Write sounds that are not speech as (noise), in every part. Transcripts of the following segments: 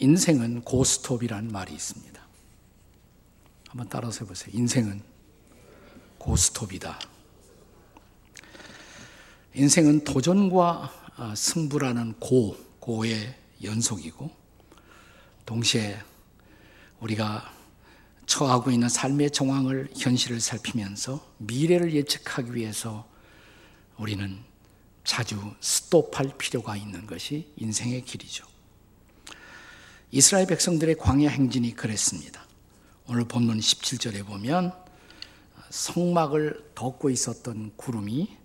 인생은 고스톱이란 말이 있습니다. 한번 따라서 해보세요. 인생은 고스톱이다. 인생은 도전과 아, 승부라는 고, 고의 연속이고, 동시에 우리가 처하고 있는 삶의 정황을, 현실을 살피면서 미래를 예측하기 위해서 우리는 자주 스톱할 필요가 있는 것이 인생의 길이죠. 이스라엘 백성들의 광야 행진이 그랬습니다. 오늘 본문 17절에 보면 성막을 덮고 있었던 구름이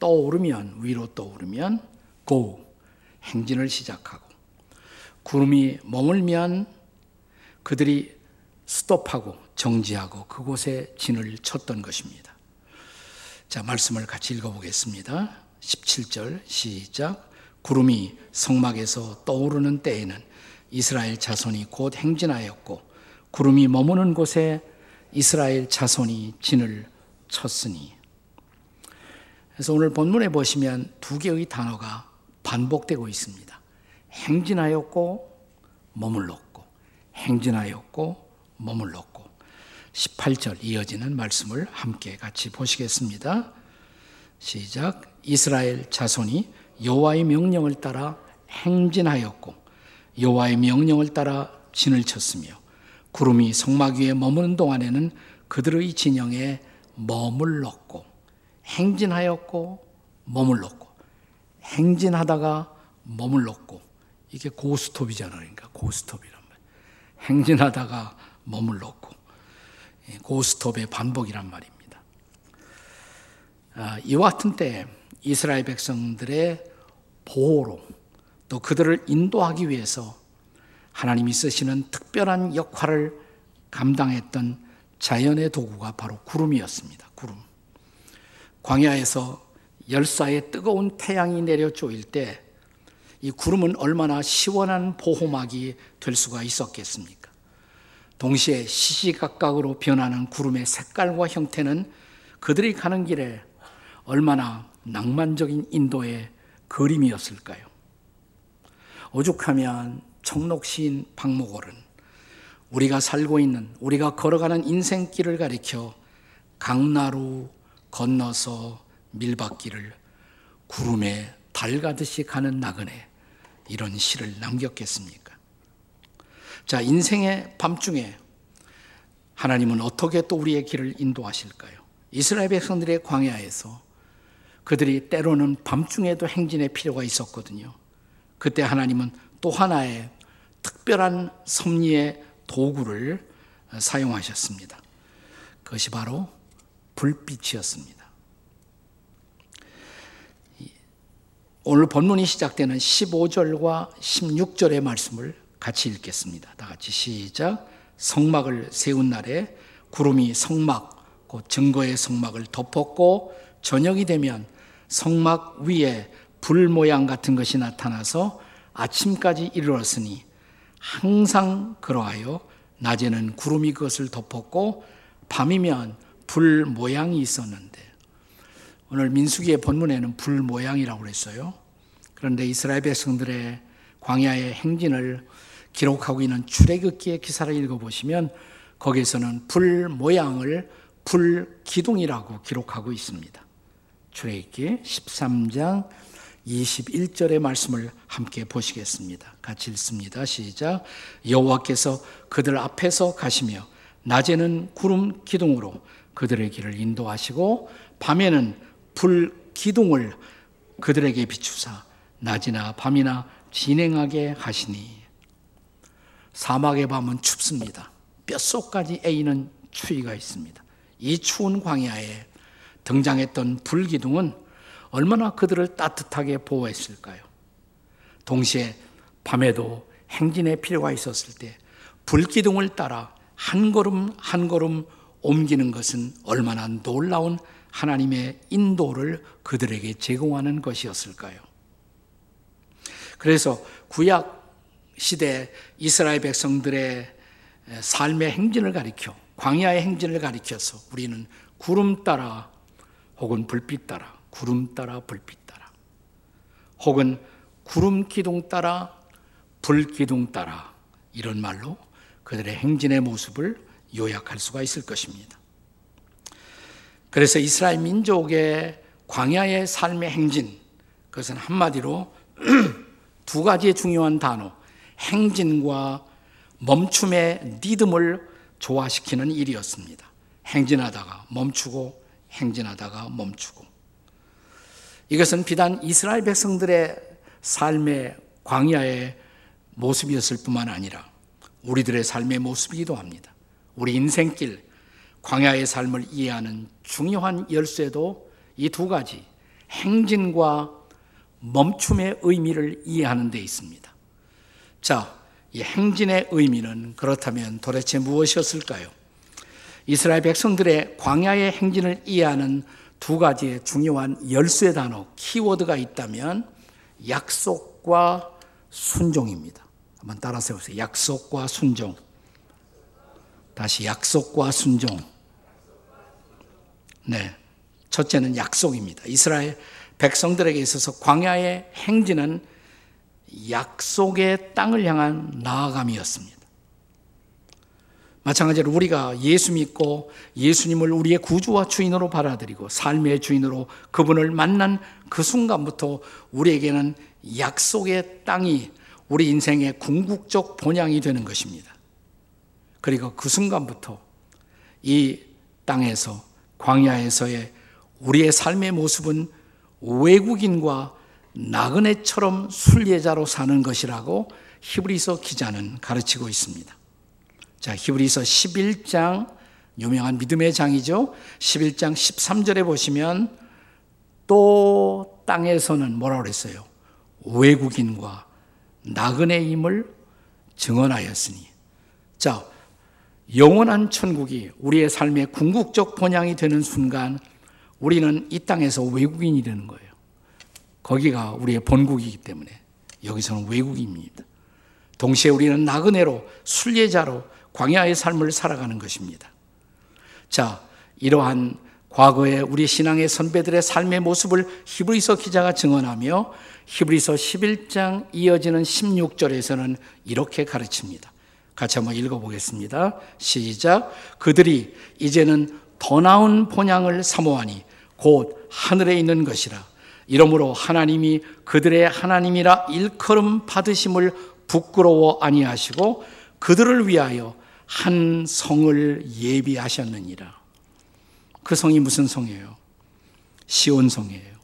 떠오르면 위로 떠오르면 고 행진을 시작하고 구름이 머물면 그들이 스톱하고 정지하고 그곳에 진을 쳤던 것입니다. 자, 말씀을 같이 읽어보겠습니다. 17절 시작. 구름이 성막에서 떠오르는 때에는 이스라엘 자손이 곧 행진하였고 구름이 머무는 곳에 이스라엘 자손이 진을 쳤으니 그래서 오늘 본문에 보시면 두 개의 단어가 반복되고 있습니다. 행진하였고 머물렀고 행진하였고 머물렀고 18절 이어지는 말씀을 함께 같이 보시겠습니다. 시작 이스라엘 자손이 여호와의 명령을 따라 행진하였고 여호와의 명령을 따라 진을 쳤으며 구름이 성막 위에 머무는 동안에는 그들의 진영에 머물렀고 행진하였고 머물렀고 행진하다가 머물렀고 이게 고스톱이잖아요. 그러니까 고스톱이란 말. 행진하다가 머물렀고 고스톱의 반복이란 말입니다. 아, 이와 같은 때 이스라엘 백성들의 보호로 또 그들을 인도하기 위해서 하나님이 쓰시는 특별한 역할을 감당했던 자연의 도구가 바로 구름이었습니다. 구름. 광야에서 열사의 뜨거운 태양이 내려 쪼일 때 이 구름은 얼마나 시원한 보호막이 될 수가 있었겠습니까? 동시에 시시각각으로 변하는 구름의 색깔과 형태는 그들이 가는 길에 얼마나 낭만적인 인도의 그림이었을까요? 오죽하면 청록시인 박목월은 우리가 살고 있는 우리가 걸어가는 인생길을 가리켜 강나루 건너서 밀밭길을 구름에 달 가듯이 가는 나그네 이런 시를 남겼겠습니까? 자, 인생의 밤중에 하나님은 어떻게 또 우리의 길을 인도하실까요? 이스라엘 백성들의 광야에서 그들이 때로는 밤중에도 행진의 필요가 있었거든요. 그때 하나님은 또 하나의 특별한 섭리의 도구를 사용하셨습니다. 그것이 바로 불빛이었습니다. 오늘 본문이 시작되는 15절과 16절의 말씀을 같이 읽겠습니다. 다 같이 시작. 성막을 세운 날에 구름이 성막, 곧 증거의 성막을 덮었고 저녁이 되면 성막 위에 불 모양 같은 것이 나타나서 아침까지 이르렀으니 항상 그러하여 낮에는 구름이 그것을 덮었고 밤이면 불 모양이 있었는데 오늘 민수기의 본문에는 불 모양이라고 그랬어요. 그런데 이스라엘 백성들의 광야의 행진을 기록하고 있는 출애굽기의 기사를 읽어보시면 거기에서는 불 모양을 불 기둥이라고 기록하고 있습니다. 출애굽기 13장 21절의 말씀을 함께 보시겠습니다. 같이 읽습니다. 시작. 여호와께서 그들 앞에서 가시며 낮에는 구름 기둥으로 그들의 길을 인도하시고 밤에는 불 기둥을 그들에게 비추사 낮이나 밤이나 진행하게 하시니 사막의 밤은 춥습니다. 뼛속까지 에이는 추위가 있습니다. 이 추운 광야에 등장했던 불기둥은 얼마나 그들을 따뜻하게 보호했을까요? 동시에 밤에도 행진의 필요가 있었을 때 불기둥을 따라 한 걸음 한 걸음 옮기는 것은 얼마나 놀라운 하나님의 인도를 그들에게 제공하는 것이었을까요? 그래서 구약 시대 이스라엘 백성들의 삶의 행진을 가리켜 광야의 행진을 가리켜서 우리는 구름 따라 혹은 불빛 따라 구름 따라 불빛 따라 혹은 구름 기둥 따라 불 기둥 따라 이런 말로 그들의 행진의 모습을 요약할 수가 있을 것입니다. 그래서 이스라엘 민족의 광야의 삶의 행진, 그것은 한마디로 (clears throat) 두 가지의 중요한 단어, 행진과 멈춤의 리듬을 조화시키는 일이었습니다. 행진하다가 멈추고 행진하다가 멈추고. 이것은 비단 이스라엘 백성들의 삶의 광야의 모습이었을 뿐만 아니라 우리들의 삶의 모습이기도 합니다. 우리 인생길, 광야의 삶을 이해하는 중요한 열쇠도 이 두 가지, 행진과 멈춤의 의미를 이해하는 데 있습니다. 자, 이 행진의 의미는 그렇다면 도대체 무엇이었을까요? 이스라엘 백성들의 광야의 행진을 이해하는 두 가지의 중요한 열쇠 단어, 키워드가 있다면 약속과 순종입니다. 한번 따라서 해보세요. 약속과 순종. 다시 약속과 순종. 네. 첫째는 약속입니다. 이스라엘 백성들에게 있어서 광야의 행진은 약속의 땅을 향한 나아감이었습니다. 마찬가지로 우리가 예수 믿고 예수님을 우리의 구주와 주인으로 받아들이고 삶의 주인으로 그분을 만난 그 순간부터 우리에게는 약속의 땅이 우리 인생의 궁극적 본향이 되는 것입니다. 그리고 그 순간부터 이 땅에서 광야에서의 우리의 삶의 모습은 외국인과 나그네처럼 순례자로 사는 것이라고 히브리서 기자는 가르치고 있습니다. 자, 히브리서 11장 유명한 믿음의 장이죠. 11장 13절에 보시면 또 땅에서는 뭐라 그랬어요? 외국인과 나그네임을 증언하였으니. 자, 영원한 천국이 우리의 삶의 궁극적 본향이 되는 순간 우리는 이 땅에서 외국인이 되는 거예요. 거기가 우리의 본국이기 때문에 여기서는 외국인입니다. 동시에 우리는 나그네로 순례자로 광야의 삶을 살아가는 것입니다. 자, 이러한 과거의 우리 신앙의 선배들의 삶의 모습을 히브리서 기자가 증언하며 히브리서 11장 이어지는 16절에서는 이렇게 가르칩니다. 같이 한번 읽어보겠습니다. 시작. 그들이 이제는 더 나은 본향을 사모하니 곧 하늘에 있는 것이라. 이러므로 하나님이 그들의 하나님이라 일컬음 받으심을 부끄러워 아니하시고 그들을 위하여 한 성을 예비하셨느니라. 그 성이 무슨 성이에요? 시온 성이에요.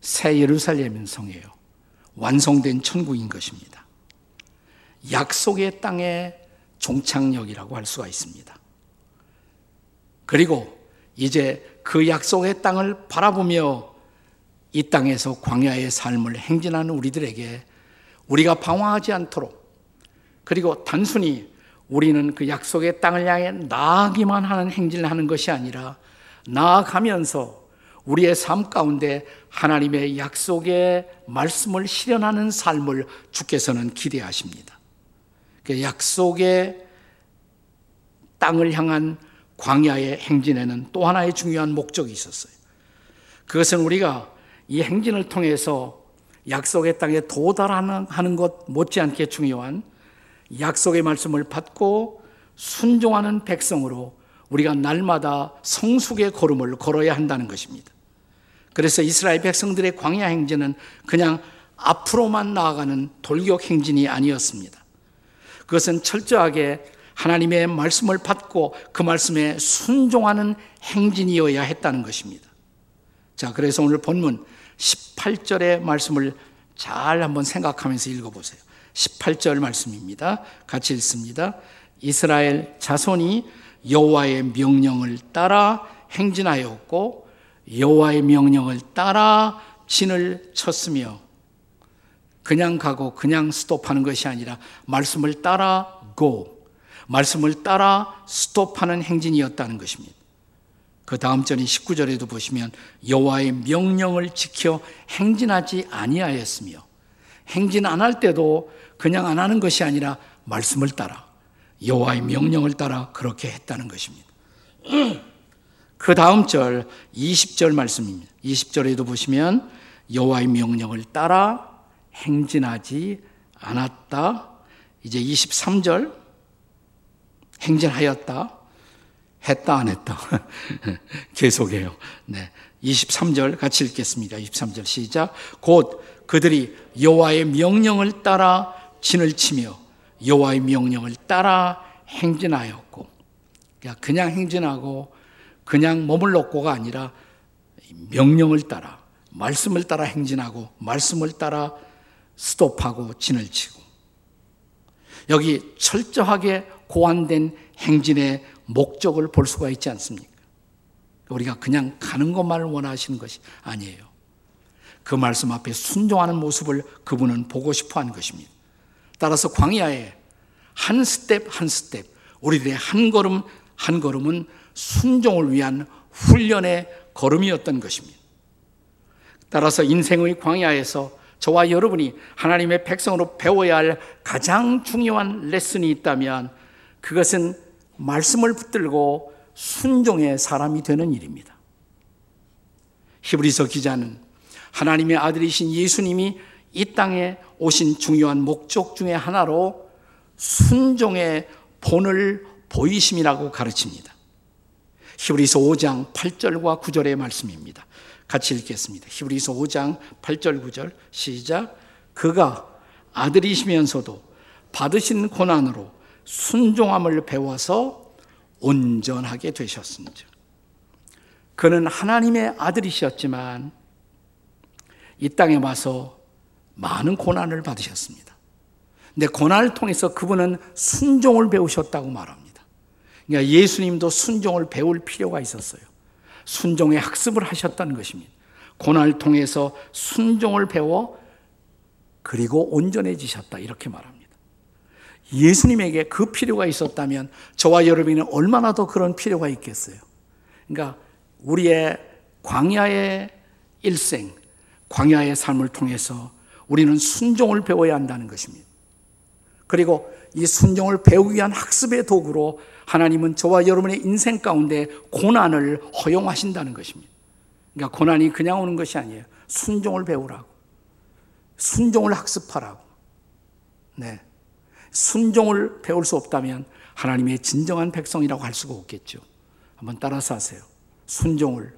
새 예루살렘 성이에요. 완성된 천국인 것입니다. 약속의 땅의 종착역이라고 할 수가 있습니다. 그리고 이제 그 약속의 땅을 바라보며 이 땅에서 광야의 삶을 행진하는 우리들에게 우리가 방황하지 않도록 그리고 단순히 우리는 그 약속의 땅을 향해 나아가기만 하는 행진을 하는 것이 아니라 나아가면서 우리의 삶 가운데 하나님의 약속의 말씀을 실현하는 삶을 주께서는 기대하십니다. 그 약속의 땅을 향한 광야의 행진에는 또 하나의 중요한 목적이 있었어요. 그것은 우리가 이 행진을 통해서 약속의 땅에 도달하는 것 못지않게 중요한 약속의 말씀을 받고 순종하는 백성으로 우리가 날마다 성숙의 걸음을 걸어야 한다는 것입니다. 그래서 이스라엘 백성들의 광야 행진은 그냥 앞으로만 나아가는 돌격 행진이 아니었습니다. 그것은 철저하게 하나님의 말씀을 받고 그 말씀에 순종하는 행진이어야 했다는 것입니다. 자, 그래서 오늘 본문 18절의 말씀을 잘 한번 생각하면서 읽어보세요. 18절 말씀입니다. 같이 읽습니다. 이스라엘 자손이 여호와의 명령을 따라 행진하였고 여호와의 명령을 따라 진을 쳤으며 그냥 가고 그냥 스톱하는 것이 아니라 말씀을 따라 go 말씀을 따라 스톱하는 행진이었다는 것입니다. 그 다음 절인 19절에도 보시면 여호와의 명령을 지켜 행진하지 아니하였으며 행진 안 할 때도 그냥 안 하는 것이 아니라 말씀을 따라 여호와의 명령을 따라 그렇게 했다는 것입니다. (clears throat) 그 다음 절 20절 말씀입니다. 20절에도 보시면 여호와의 명령을 따라 행진하지 않았다. 이제 23절 행진하였다. 했다 안 했다. (laughs) 계속해요. 네. 23절 같이 읽겠습니다. 23절 시작. 곧 그들이 여호와의 명령을 따라 진을 치며 여호와의 명령을 따라 행진하였고 그냥 행진하고 그냥 몸을 놓고가 아니라 명령을 따라 말씀을 따라 행진하고 말씀을 따라 스톱하고 진을 치고 여기 철저하게 고안된 행진의 목적을 볼 수가 있지 않습니까? 우리가 그냥 가는 것만을 원하시는 것이 아니에요. 그 말씀 앞에 순종하는 모습을 그분은 보고 싶어 하는 것입니다. 따라서 광야에 한 스텝 한 스텝, 우리들의 한 걸음 한 걸음은 순종을 위한 훈련의 걸음이었던 것입니다. 따라서 인생의 광야에서 저와 여러분이 하나님의 백성으로 배워야 할 가장 중요한 레슨이 있다면 그것은 말씀을 붙들고 순종의 사람이 되는 일입니다. 히브리서 기자는 하나님의 아들이신 예수님이 이 땅에 오신 중요한 목적 중의 하나로 순종의 본을 보이심이라고 가르칩니다. 히브리서 5장 8절과 9절의 말씀입니다. 같이 읽겠습니다. 히브리서 5장 8절 9절 시작 그가 아들이시면서도 받으신 고난으로 순종함을 배워서 온전하게 되셨습니다. 그는 하나님의 아들이셨지만 이 땅에 와서 많은 고난을 받으셨습니다. 근데 고난을 통해서 그분은 순종을 배우셨다고 말합니다. 그러니까 예수님도 순종을 배울 필요가 있었어요. 순종의 학습을 하셨다는 것입니다. 고난을 통해서 순종을 배워 그리고 온전해지셨다 이렇게 말합니다. 예수님에게 그 필요가 있었다면 저와 여러분은 얼마나 더 그런 필요가 있겠어요. 그러니까 우리의 광야의 일생, 광야의 삶을 통해서 우리는 순종을 배워야 한다는 것입니다. 그리고 이 순종을 배우기 위한 학습의 도구로 하나님은 저와 여러분의 인생 가운데 고난을 허용하신다는 것입니다. 그러니까 고난이 그냥 오는 것이 아니에요. 순종을 배우라고. 순종을 학습하라고. 네. 순종을 배울 수 없다면 하나님의 진정한 백성이라고 할 수가 없겠죠. 한번 따라서 하세요. 순종을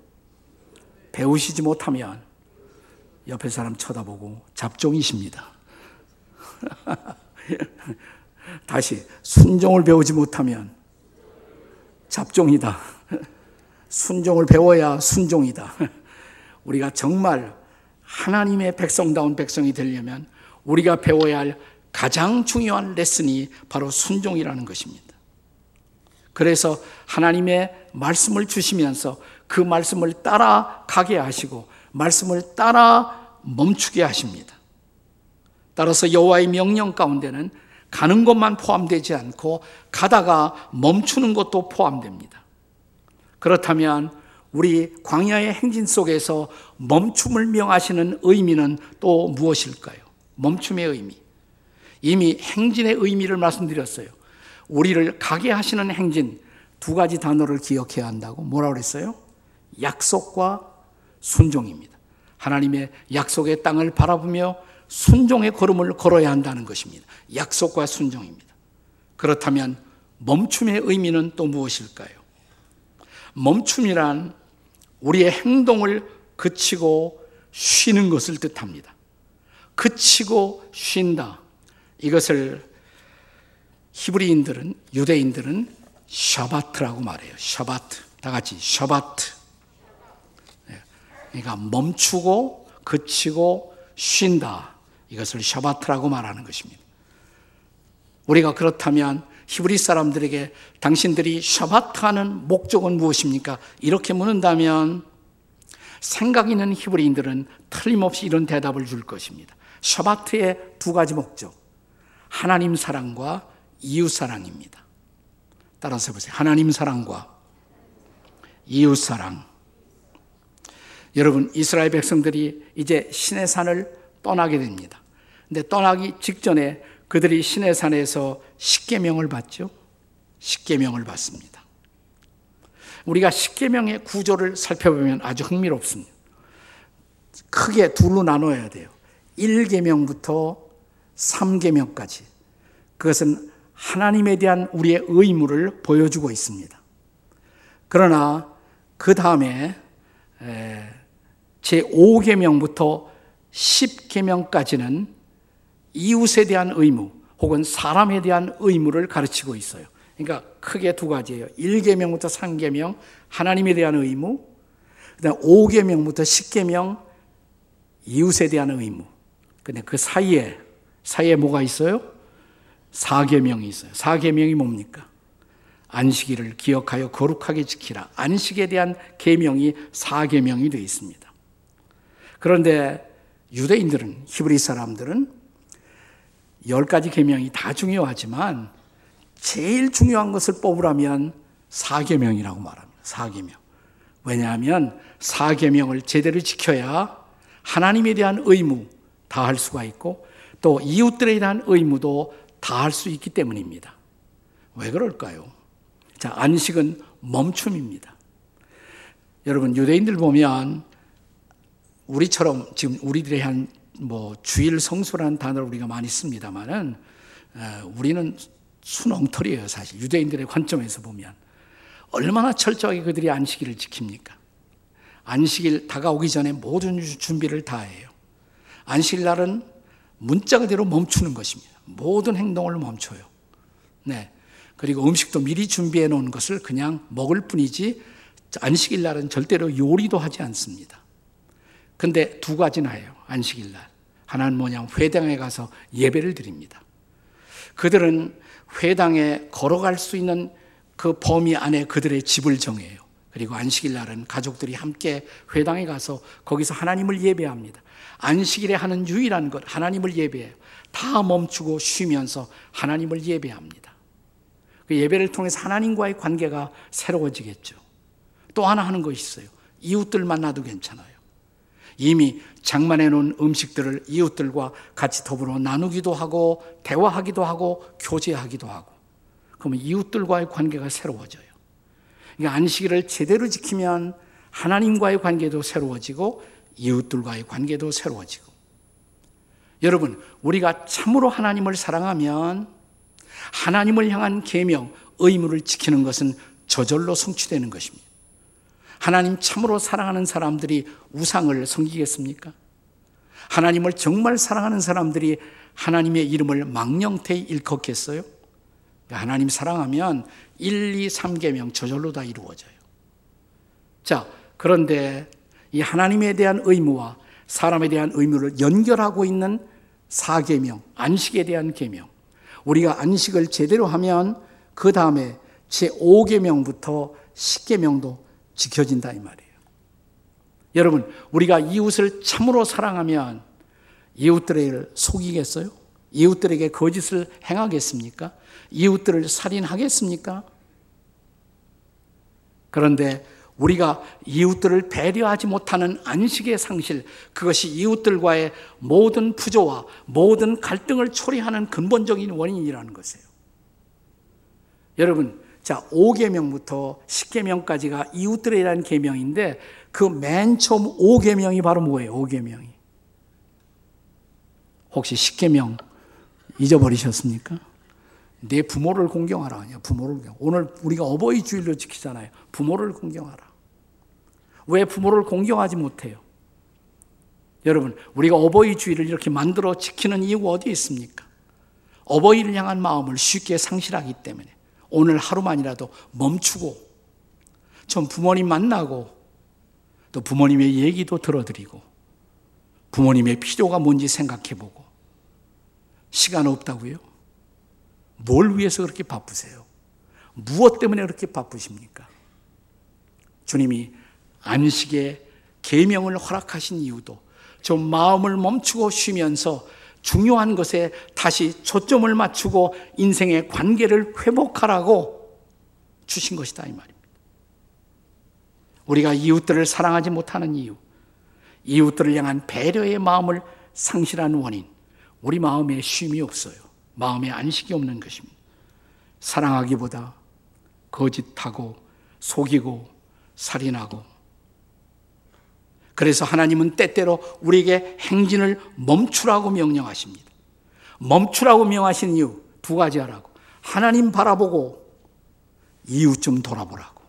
배우시지 못하면 옆에 사람 쳐다보고 잡종이십니다. (laughs) 다시 순종을 배우지 못하면 잡종이다. 순종을 배워야 순종이다. 우리가 정말 하나님의 백성다운 백성이 되려면 우리가 배워야 할 가장 중요한 레슨이 바로 순종이라는 것입니다. 그래서 하나님의 말씀을 주시면서 그 말씀을 따라가게 하시고 말씀을 따라 멈추게 하십니다. 따라서 여호와의 명령 가운데는 가는 것만 포함되지 않고 가다가 멈추는 것도 포함됩니다. 그렇다면 우리 광야의 행진 속에서 멈춤을 명하시는 의미는 또 무엇일까요? 멈춤의 의미. 이미 행진의 의미를 말씀드렸어요. 우리를 가게 하시는 행진 두 가지 단어를 기억해야 한다고 뭐라 그랬어요? 약속과 순종입니다. 하나님의 약속의 땅을 바라보며 순종의 걸음을 걸어야 한다는 것입니다. 약속과 순종입니다. 그렇다면 멈춤의 의미는 또 무엇일까요? 멈춤이란 우리의 행동을 그치고 쉬는 것을 뜻합니다. 그치고 쉰다. 이것을 히브리인들은 유대인들은 샤바트라고 말해요. 샤바트. 다 같이 샤바트. 네. 그러니까 멈추고 그치고 쉰다. 이것을 샤바트라고 말하는 것입니다. 우리가 그렇다면 히브리 사람들에게 당신들이 샤바트하는 목적은 무엇입니까? 이렇게 묻는다면 생각 있는 히브리인들은 틀림없이 이런 대답을 줄 것입니다. 샤바트의 두 가지 목적. 하나님 사랑과 이웃 사랑입니다. 따라서 보세요. 하나님 사랑과 이웃 사랑. 여러분, 이스라엘 백성들이 이제 신의 산을 떠나게 됩니다. 근데 떠나기 직전에 그들이 신의 산에서 십계명을 받죠. 십계명을 받습니다. 우리가 십계명의 구조를 살펴보면 아주 흥미롭습니다. 크게 둘로 나눠야 돼요. 1계명부터 3계명까지 그것은 하나님에 대한 우리의 의무를 보여주고 있습니다. 그러나 그 다음에 제5계명부터 10계명까지는 이웃에 대한 의무 혹은 사람에 대한 의무를 가르치고 있어요. 그러니까 크게 두 가지예요. 1계명부터 3계명 하나님에 대한 의무, 그다음 5계명부터 10계명 이웃에 대한 의무. 근데 그 사이에 사이에 뭐가 있어요? 4계명이 있어요. 4계명이 뭡니까? 안식일을 기억하여 거룩하게 지키라. 안식에 대한 계명이 4계명이 되어 있습니다. 그런데 유대인들은 히브리 사람들은 열 가지 계명이 다 중요하지만 제일 중요한 것을 뽑으라면 사계명이라고 말합니다. 사계명. 왜냐하면 사계명을 제대로 지켜야 하나님에 대한 의무 다 할 수가 있고 또 이웃들에 대한 의무도 다 할 수 있기 때문입니다. 왜 그럴까요? 자, 안식은 멈춤입니다. 여러분, 유대인들 보면 우리처럼 지금 우리들의 한뭐 주일 성수라는 단어를 우리가 많이 씁니다만은 우리는 순엉터리예요, 사실. 유대인들의 관점에서 보면. 얼마나 철저하게 그들이 안식일을 지킵니까? 안식일 다가오기 전에 모든 준비를 다 해요. 안식일 날은 문자 그대로 멈추는 것입니다. 모든 행동을 멈춰요. 네. 그리고 음식도 미리 준비해 놓은 것을 그냥 먹을 뿐이지 안식일 날은 절대로 요리도 하지 않습니다. 근데 두 가지나 해요. 안식일 날. 하나는 뭐냐 회당에 가서 예배를 드립니다. 그들은 회당에 걸어갈 수 있는 그 범위 안에 그들의 집을 정해요. 그리고 안식일 날은 가족들이 함께 회당에 가서 거기서 하나님을 예배합니다. 안식일에 하는 유일한 것, 하나님을 예배해요. 다 멈추고 쉬면서 하나님을 예배합니다. 그 예배를 통해서 하나님과의 관계가 새로워지겠죠. 또 하나 하는 것이 있어요. 이웃들 만나도 괜찮아요. 이미 장만해 놓은 음식들을 이웃들과 같이 더불어 나누기도 하고 대화하기도 하고 교제하기도 하고 그러면 이웃들과의 관계가 새로워져요. 그러니까 안식일을 제대로 지키면 하나님과의 관계도 새로워지고 이웃들과의 관계도 새로워지고 여러분 우리가 참으로 하나님을 사랑하면 하나님을 향한 계명 의무를 지키는 것은 저절로 성취되는 것입니다. 하나님 참으로 사랑하는 사람들이 우상을 섬기겠습니까? 하나님을 정말 사랑하는 사람들이 하나님의 이름을 망령태히 일컫겠어요? 하나님 사랑하면 1, 2, 3계명 저절로 다 이루어져요. 자, 그런데 이 하나님에 대한 의무와 사람에 대한 의무를 연결하고 있는 4계명, 안식에 대한 계명. 우리가 안식을 제대로 하면 그 다음에 제5계명부터 10계명도 지켜진다 이 말이에요. 여러분, 우리가 이웃을 참으로 사랑하면 이웃들을 속이겠어요? 이웃들에게 거짓을 행하겠습니까? 이웃들을 살인하겠습니까? 그런데 우리가 이웃들을 배려하지 못하는 안식의 상실, 그것이 이웃들과의 모든 부조와 모든 갈등을 초래하는 근본적인 원인이라는 것이에요. 여러분, 자, 5계명부터 10계명까지가 이웃들에 대한 계명인데 그 맨 처음 5계명이 바로 뭐예요? 5계명이. 혹시 10계명 잊어버리셨습니까? 내 부모를 공경하라. 부모를 공경. 오늘 우리가 어버이 주일로 지키잖아요. 부모를 공경하라. 왜 부모를 공경하지 못해요? 여러분, 우리가 어버이 주일을 이렇게 만들어 지키는 이유가 어디 있습니까? 어버이를 향한 마음을 쉽게 상실하기 때문에. 오늘 하루만이라도 멈추고 전 부모님 만나고 또 부모님의 얘기도 들어드리고 부모님의 필요가 뭔지 생각해 보고 시간 없다고요? 뭘 위해서 그렇게 바쁘세요? 무엇 때문에 그렇게 바쁘십니까? 주님이 안식의 계명을 허락하신 이유도 좀 마음을 멈추고 쉬면서 중요한 것에 다시 초점을 맞추고 인생의 관계를 회복하라고 주신 것이다 이 말입니다. 우리가 이웃들을 사랑하지 못하는 이유, 이웃들을 향한 배려의 마음을 상실한 원인, 우리 마음에 쉼이 없어요. 마음에 안식이 없는 것입니다. 사랑하기보다 거짓하고 속이고 살인하고 그래서 하나님은 때때로 우리에게 행진을 멈추라고 명령하십니다. 멈추라고 명하신 이유 두 가지 하라고. 하나님 바라보고 이웃 좀 돌아보라고.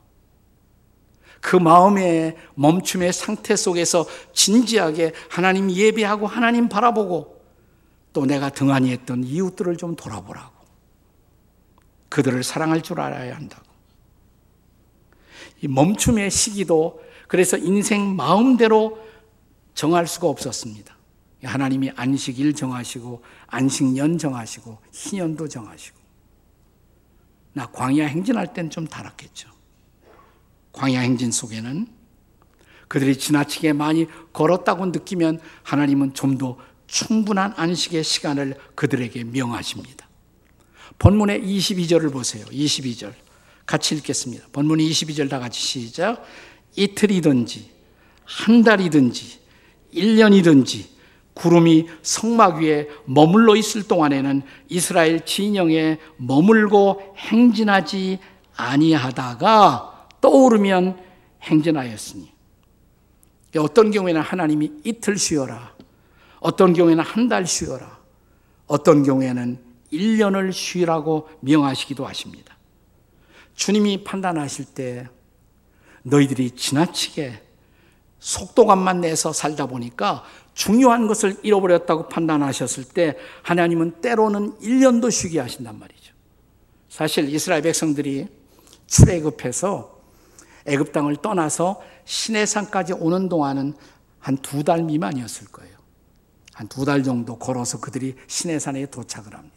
그 마음의 멈춤의 상태 속에서 진지하게 하나님 예배하고 하나님 바라보고 또 내가 등한히 했던 이웃들을 좀 돌아보라고. 그들을 사랑할 줄 알아야 한다고. 이 멈춤의 시기도 그래서 인생 마음대로 정할 수가 없었습니다. 하나님이 안식일 정하시고 안식년 정하시고 희년도 정하시고 나 광야 행진할 땐 좀 달았겠죠. 광야 행진 속에는 그들이 지나치게 많이 걸었다고 느끼면 하나님은 좀 더 충분한 안식의 시간을 그들에게 명하십니다. 본문의 22절을 보세요. 22절. 같이 읽겠습니다. 본문 22절 다 같이 시작. 이틀이든지, 한 달이든지, 1년이든지, 구름이 성막 위에 머물러 있을 동안에는 이스라엘 진영에 머물고 행진하지 아니하다가 떠오르면 행진하였으니. 어떤 경우에는 하나님이 이틀 쉬어라. 어떤 경우에는 한 달 쉬어라. 어떤 경우에는 1년을 쉬라고 명하시기도 하십니다. 주님이 판단하실 때 너희들이 지나치게 속도감만 내서 살다 보니까 중요한 것을 잃어버렸다고 판단하셨을 때 하나님은 때로는 1년도 쉬게 하신단 말이죠. 사실 이스라엘 백성들이 출애굽해서 애굽 땅을 떠나서 시내산까지 오는 동안은 한 두 달 미만이었을 거예요. 한 두 달 정도 걸어서 그들이 시내산에 도착을 합니다.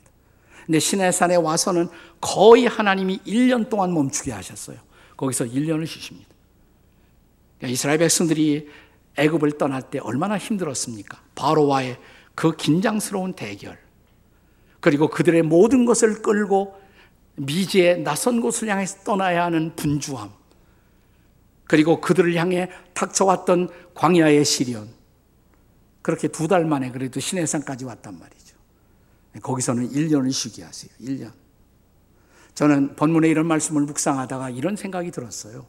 근데 시내산에 와서는 거의 하나님이 1년 동안 멈추게 하셨어요. 거기서 1년을 쉬십니다. 그러니까 이스라엘 백성들이 애굽을 떠날 때 얼마나 힘들었습니까? 바로와의 그 긴장스러운 대결. 그리고 그들의 모든 것을 끌고 미지의 낯선 곳을 향해서 떠나야 하는 분주함. 그리고 그들을 향해 닥쳐왔던 광야의 시련. 그렇게 두 달 만에 그래도 시내산까지 왔단 말이죠. 거기서는 1년을 쉬게 하세요. 1년. 저는 본문에 이런 말씀을 묵상하다가 이런 생각이 들었어요.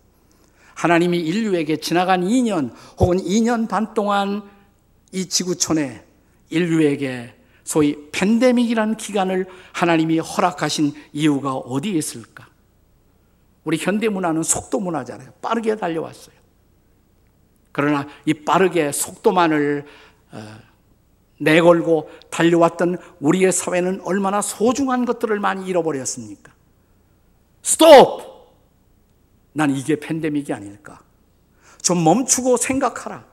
하나님이 인류에게 지나간 2년 혹은 2년 반 동안 이 지구촌에 인류에게 소위 팬데믹이라는 기간을 하나님이 허락하신 이유가 어디에 있을까? 우리 현대 문화는 속도 문화잖아요. 빠르게 달려왔어요. 그러나 이 빠르게 속도만을 어, 내걸고 달려왔던 우리의 사회는 얼마나 소중한 것들을 많이 잃어버렸습니까? 스톱! 난 이게 팬데믹이 아닐까. 좀 멈추고 생각하라.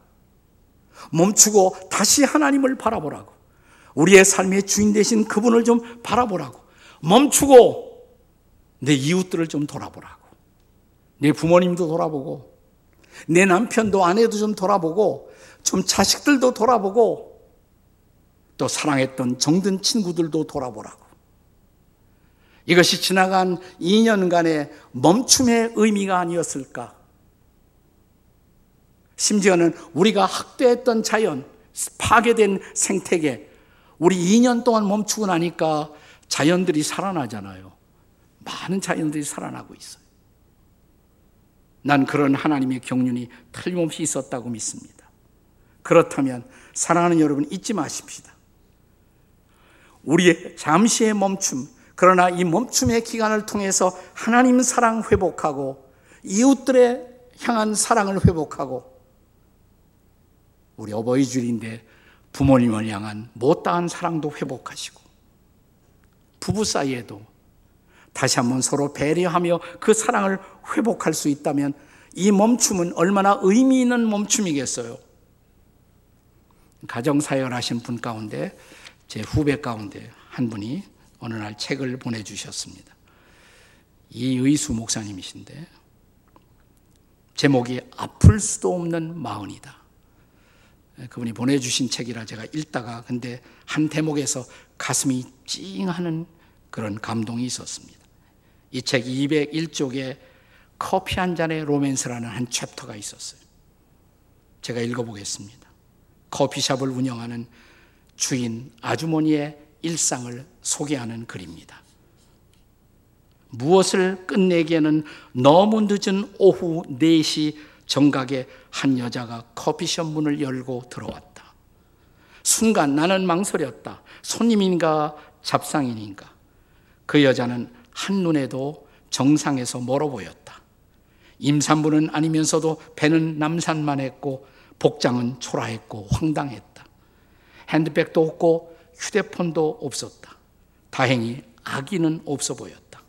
멈추고 다시 하나님을 바라보라고. 우리의 삶의 주인 되신 그분을 좀 바라보라고. 멈추고 내 이웃들을 좀 돌아보라고. 내 부모님도 돌아보고, 내 남편도 아내도 좀 돌아보고, 좀 자식들도 돌아보고, 또 사랑했던 정든 친구들도 돌아보라고. 이것이 지나간 2년간의 멈춤의 의미가 아니었을까? 심지어는 우리가 학대했던 자연, 파괴된 생태계, 우리 2년 동안 멈추고 나니까 자연들이 살아나잖아요. 많은 자연들이 살아나고 있어요. 난 그런 하나님의 경륜이 틀림없이 있었다고 믿습니다. 그렇다면 사랑하는 여러분 잊지 마십시다. 우리의 잠시의 멈춤, 그러나 이 멈춤의 기간을 통해서 하나님 사랑 회복하고 이웃들의 향한 사랑을 회복하고 우리 어버이 줄인데 부모님을 향한 못다한 사랑도 회복하시고 부부 사이에도 다시 한번 서로 배려하며 그 사랑을 회복할 수 있다면 이 멈춤은 얼마나 의미 있는 멈춤이겠어요. 가정사역을 하신 분 가운데 제 후배 가운데 한 분이 어느 날 책을 보내주셨습니다. 이의수 목사님이신데 제목이 아플 수도 없는 마흔이다. 그분이 보내주신 책이라 제가 읽다가 근데 한 대목에서 가슴이 찡하는 그런 감동이 있었습니다. 이 책 201쪽에 커피 한 잔의 로맨스라는 한 챕터가 있었어요. 제가 읽어보겠습니다. 커피숍을 운영하는 주인 아주머니의 일상을 소개하는 글입니다. 무엇을 끝내기에는 너무 늦은 오후 4시 정각에 한 여자가 커피숍 문을 열고 들어왔다. 순간 나는 망설였다. 손님인가 잡상인인가. 그 여자는 한눈에도 정상에서 멀어 보였다. 임산부는 아니면서도 배는 남산만 했고 복장은 초라했고 황당했다. 핸드백도 없고 휴대폰도 없었다. 다행히 아기는 없어 보였다.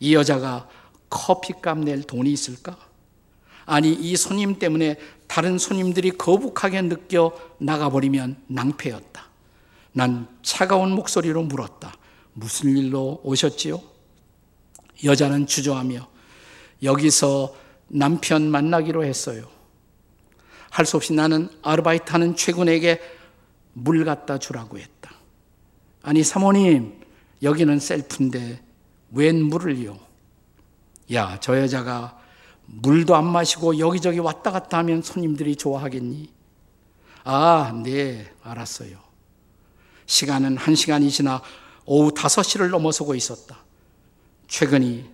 이 여자가 커피값 낼 돈이 있을까? 아니, 이 손님 때문에 다른 손님들이 거북하게 느껴 나가버리면 낭패였다. 난 차가운 목소리로 물었다. 무슨 일로 오셨지요? 여자는 주저하며 여기서 남편 만나기로 했어요. 할 수 없이 나는 아르바이트 하는 최군에게 물 갖다 주라고 했다. 아니, 사모님, 여기는 셀프인데 웬 물을요? 야, 저 여자가 물도 안 마시고 여기저기 왔다 갔다 하면 손님들이 좋아하겠니? 아, 네, 알았어요. 시간은 한 시간이 지나 오후 5시를 넘어서고 있었다. 최근이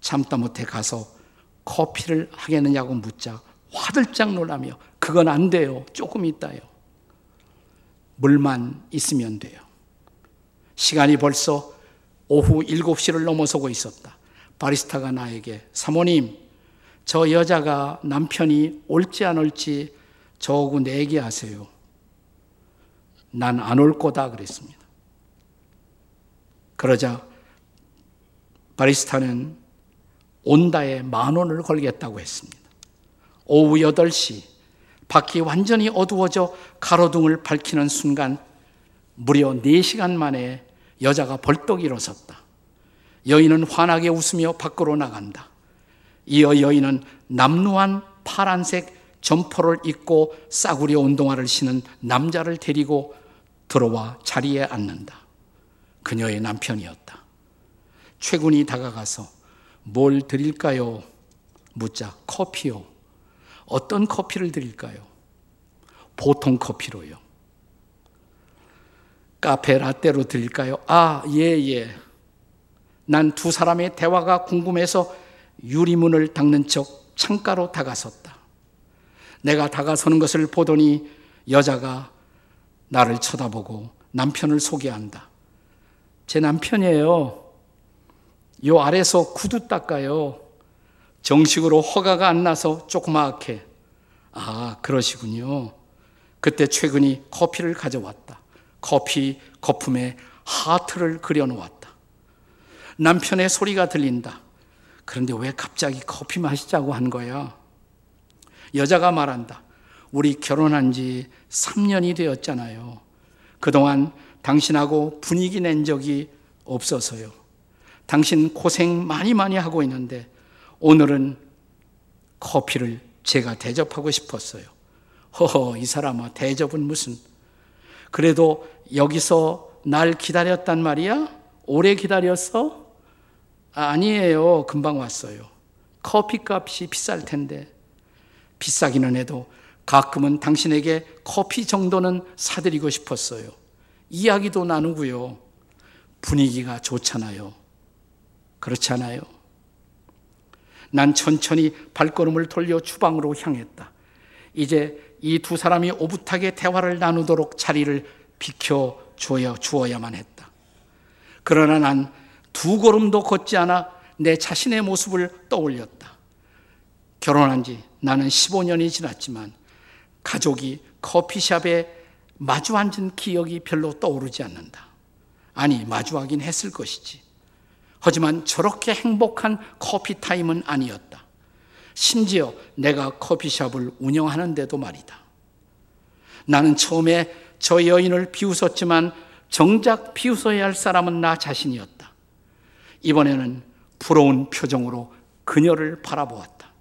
참다 못해 가서 커피를 하겠느냐고 묻자 화들짝 놀라며 그건 안 돼요. 조금 있다요. 물만 있으면 돼요. 시간이 벌써 오후 7시를 넘어서고 있었다. 바리스타가 나에게 사모님, 저 여자가 남편이 올지 안 올지 저하고 내기 하세요. 난 안 올 거다 그랬습니다. 그러자 바리스타는 온다에 만 원을 걸겠다고 했습니다. 오후 8시 밖이 완전히 어두워져 가로등을 밝히는 순간 무려 4시간 만에 여자가 벌떡 일어섰다. 여인은 환하게 웃으며 밖으로 나간다. 이어 여인은 남루한 파란색 점퍼를 입고 싸구려 운동화를 신은 남자를 데리고 들어와 자리에 앉는다. 그녀의 남편이었다. 최군이 다가가서 뭘 드릴까요? 묻자 커피요. 어떤 커피를 드릴까요? 보통 커피로요. 카페 라떼로 드릴까요? 아, 예, 예. 난 두 사람의 대화가 궁금해서 유리문을 닦는 척 창가로 다가섰다. 내가 다가서는 것을 보더니 여자가 나를 쳐다보고 남편을 소개한다. 제 남편이에요. 요 아래서 구두 닦아요. 정식으로 허가가 안 나서 조그맣게. 아, 그러시군요. 그때 최근이 커피를 가져왔다. 커피 거품에 하트를 그려놓았다. 남편의 소리가 들린다. 그런데 왜 갑자기 커피 마시자고 한 거야? 여자가 말한다. 우리 결혼한 지 3년이 되었잖아요. 그동안 당신하고 분위기 낸 적이 없어서요. 당신 고생 많이 많이 하고 있는데 오늘은 커피를 제가 대접하고 싶었어요. 허허, 이 사람아, 대접은 무슨. 그래도 여기서 날 기다렸단 말이야? 오래 기다렸어? 아, 아니에요. 금방 왔어요. 커피 값이 비쌀 텐데. 비싸기는 해도 가끔은 당신에게 커피 정도는 사드리고 싶었어요. 이야기도 나누고요. 분위기가 좋잖아요. 그렇지 않아요? 난 천천히 발걸음을 돌려 주방으로 향했다. 이제 이 두 사람이 오붓하게 대화를 나누도록 자리를 비켜 주어야, 주어야만 했다. 그러나 난 두 걸음도 걷지 않아 내 자신의 모습을 떠올렸다. 결혼한 지 나는 15년이 지났지만 가족이 커피숍에 마주 앉은 기억이 별로 떠오르지 않는다. 아니, 마주하긴 했을 것이지. 하지만 저렇게 행복한 커피 타임은 아니었다. 심지어 내가 커피숍을 운영하는데도 말이다. 나는 처음에 저 여인을 비웃었지만 정작 비웃어야 할 사람은 나 자신이었다. 이번에는 부러운 표정으로 그녀를 바라보았다.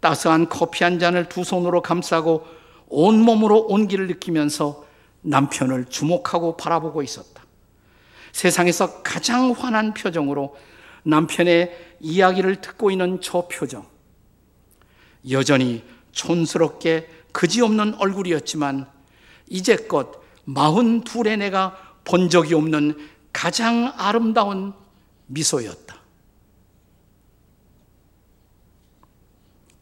따스한 커피 한 잔을 두 손으로 감싸고 온몸으로 온기를 느끼면서 남편을 주목하고 바라보고 있었다. 세상에서 가장 환한 표정으로 남편의 이야기를 듣고 있는 저 표정. 여전히 촌스럽게 그지없는 얼굴이었지만 이제껏 마흔 둘에 내가 본 적이 없는 가장 아름다운 미소였다.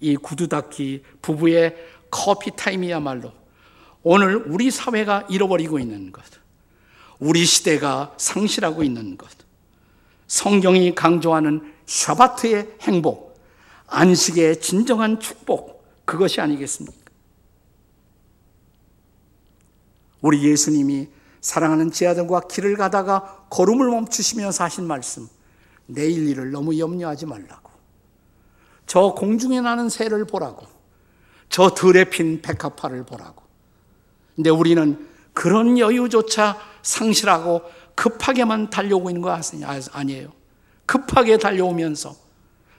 이 구두 닦기 부부의 커피 타임이야말로 오늘 우리 사회가 잃어버리고 있는 것. 우리 시대가 상실하고 있는 것. 성경이 강조하는 샤바트의 행복, 안식의 진정한 축복, 그것이 아니겠습니까? 우리 예수님이 사랑하는 제 아들과 길을 가다가 걸음을 멈추시면서 하신 말씀, 내일 일을 너무 염려하지 말라고. 저 공중에 나는 새를 보라고. 저 들에 핀 백합화를 보라고. 근데 우리는 그런 여유조차 상실하고 급하게만 달려오고 있는 거 아니에요. 급하게 달려오면서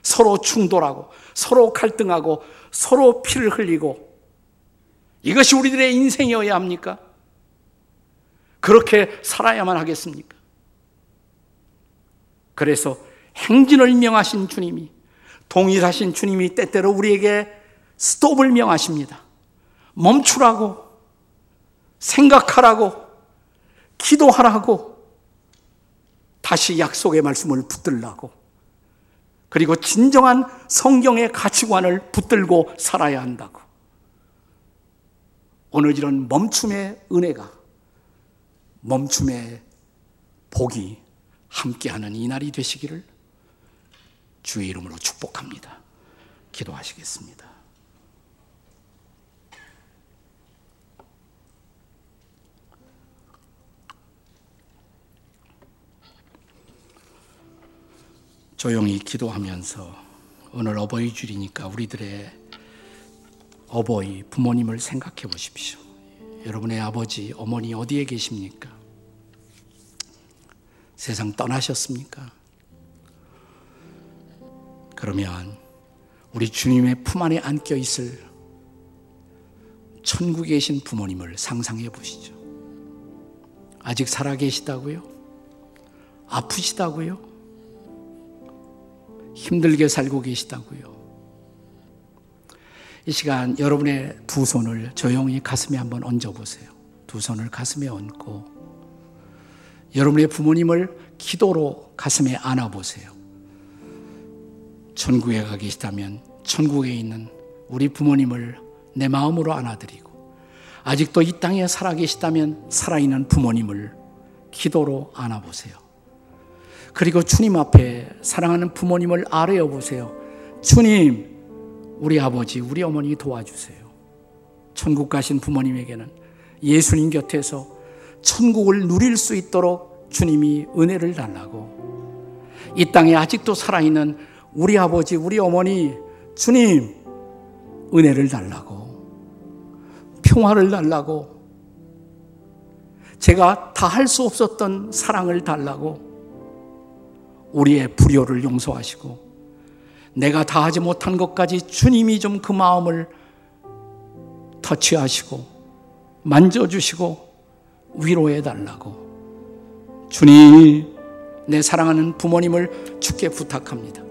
서로 충돌하고 서로 갈등하고 서로 피를 흘리고 이것이 우리들의 인생이어야 합니까? 그렇게 살아야만 하겠습니까? 그래서 행진을 명하신 주님이 동일하신 주님이 때때로 우리에게 스톱을 명하십니다. 멈추라고 생각하라고 기도하라고 다시 약속의 말씀을 붙들라고 그리고 진정한 성경의 가치관을 붙들고 살아야 한다고 오늘 이런 멈춤의 은혜가 멈춤의 복이 함께하는 이 날이 되시기를 주의 이름으로 축복합니다. 기도하시겠습니다. 조용히 기도하면서 오늘 어버이 줄이니까 우리들의 어버이 부모님을 생각해 보십시오. 여러분의 아버지, 어머니 어디에 계십니까? 세상 떠나셨습니까? 그러면 우리 주님의 품 안에 안겨 있을 천국에 계신 부모님을 상상해 보시죠. 아직 살아 계시다고요? 아프시다고요? 힘들게 살고 계시다고요. 이 시간 여러분의 두 손을 조용히 가슴에 한번 얹어 보세요. 두 손을 가슴에 얹고 여러분의 부모님을 기도로 가슴에 안아 보세요. 천국에 가 계시다면 천국에 있는 우리 부모님을 내 마음으로 안아드리고 아직도 이 땅에 살아 계시다면 살아있는 부모님을 기도로 안아보세요. 그리고 주님 앞에 사랑하는 부모님을 아뢰어 보세요. 주님, 우리 아버지, 우리 어머니 도와주세요. 천국 가신 부모님에게는 예수님 곁에서 천국을 누릴 수 있도록 주님이 은혜를 달라고 이 땅에 아직도 살아있는 우리 아버지, 우리 어머니, 주님, 은혜를 달라고, 평화를 달라고, 제가 다 할 수 없었던 사랑을 달라고, 우리의 불효를 용서하시고, 내가 다 하지 못한 것까지 주님이 좀 그 마음을 터치하시고, 만져주시고, 위로해 달라고. 주님, 내 사랑하는 부모님을 주께 부탁합니다.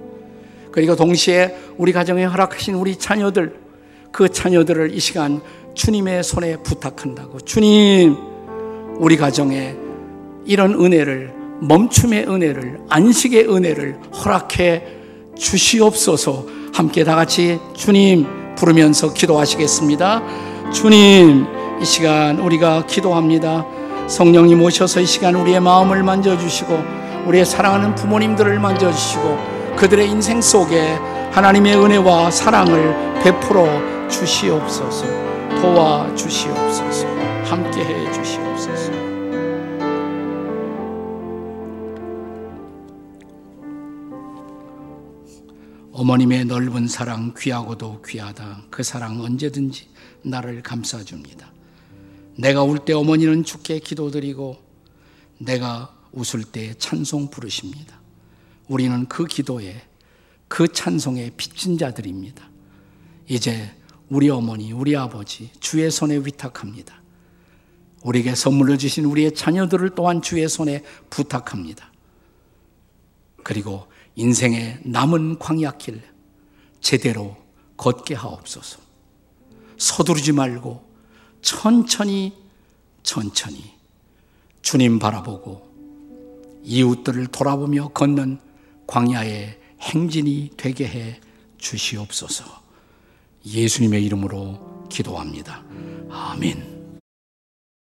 그리고 동시에 우리 가정에 허락하신 우리 자녀들, 그 자녀들을 이 시간 주님의 손에 부탁한다고. 주님, 우리 가정에 이런 은혜를, 멈춤의 은혜를, 안식의 은혜를 허락해 주시옵소서 함께 다 같이 주님 부르면서 기도하시겠습니다. 주님, 이 시간 우리가 기도합니다. 성령님 오셔서 이 시간 우리의 마음을 만져주시고, 우리의 사랑하는 부모님들을 만져주시고, 그들의 인생 속에 하나님의 은혜와 사랑을 베풀어 주시옵소서, 도와 주시옵소서, 함께 해 주시옵소서. 어머님의 넓은 사랑 귀하고도 귀하다. 그 사랑 언제든지 나를 감싸줍니다. 내가 울 때 어머니는 주께 기도드리고 내가 웃을 때 찬송 부르십니다. 우리는 그 기도에 그 찬송에 빚진 자들입니다. 이제 우리 어머니, 우리 아버지 주의 손에 위탁합니다. 우리에게 선물로 주신 우리의 자녀들을 또한 주의 손에 부탁합니다. 그리고 인생의 남은 광야길 제대로 걷게 하옵소서. 서두르지 말고 천천히 천천히 주님 바라보고 이웃들을 돌아보며 걷는 광야의 행진이 되게 해 주시옵소서. 예수님의 이름으로 기도합니다. 아멘.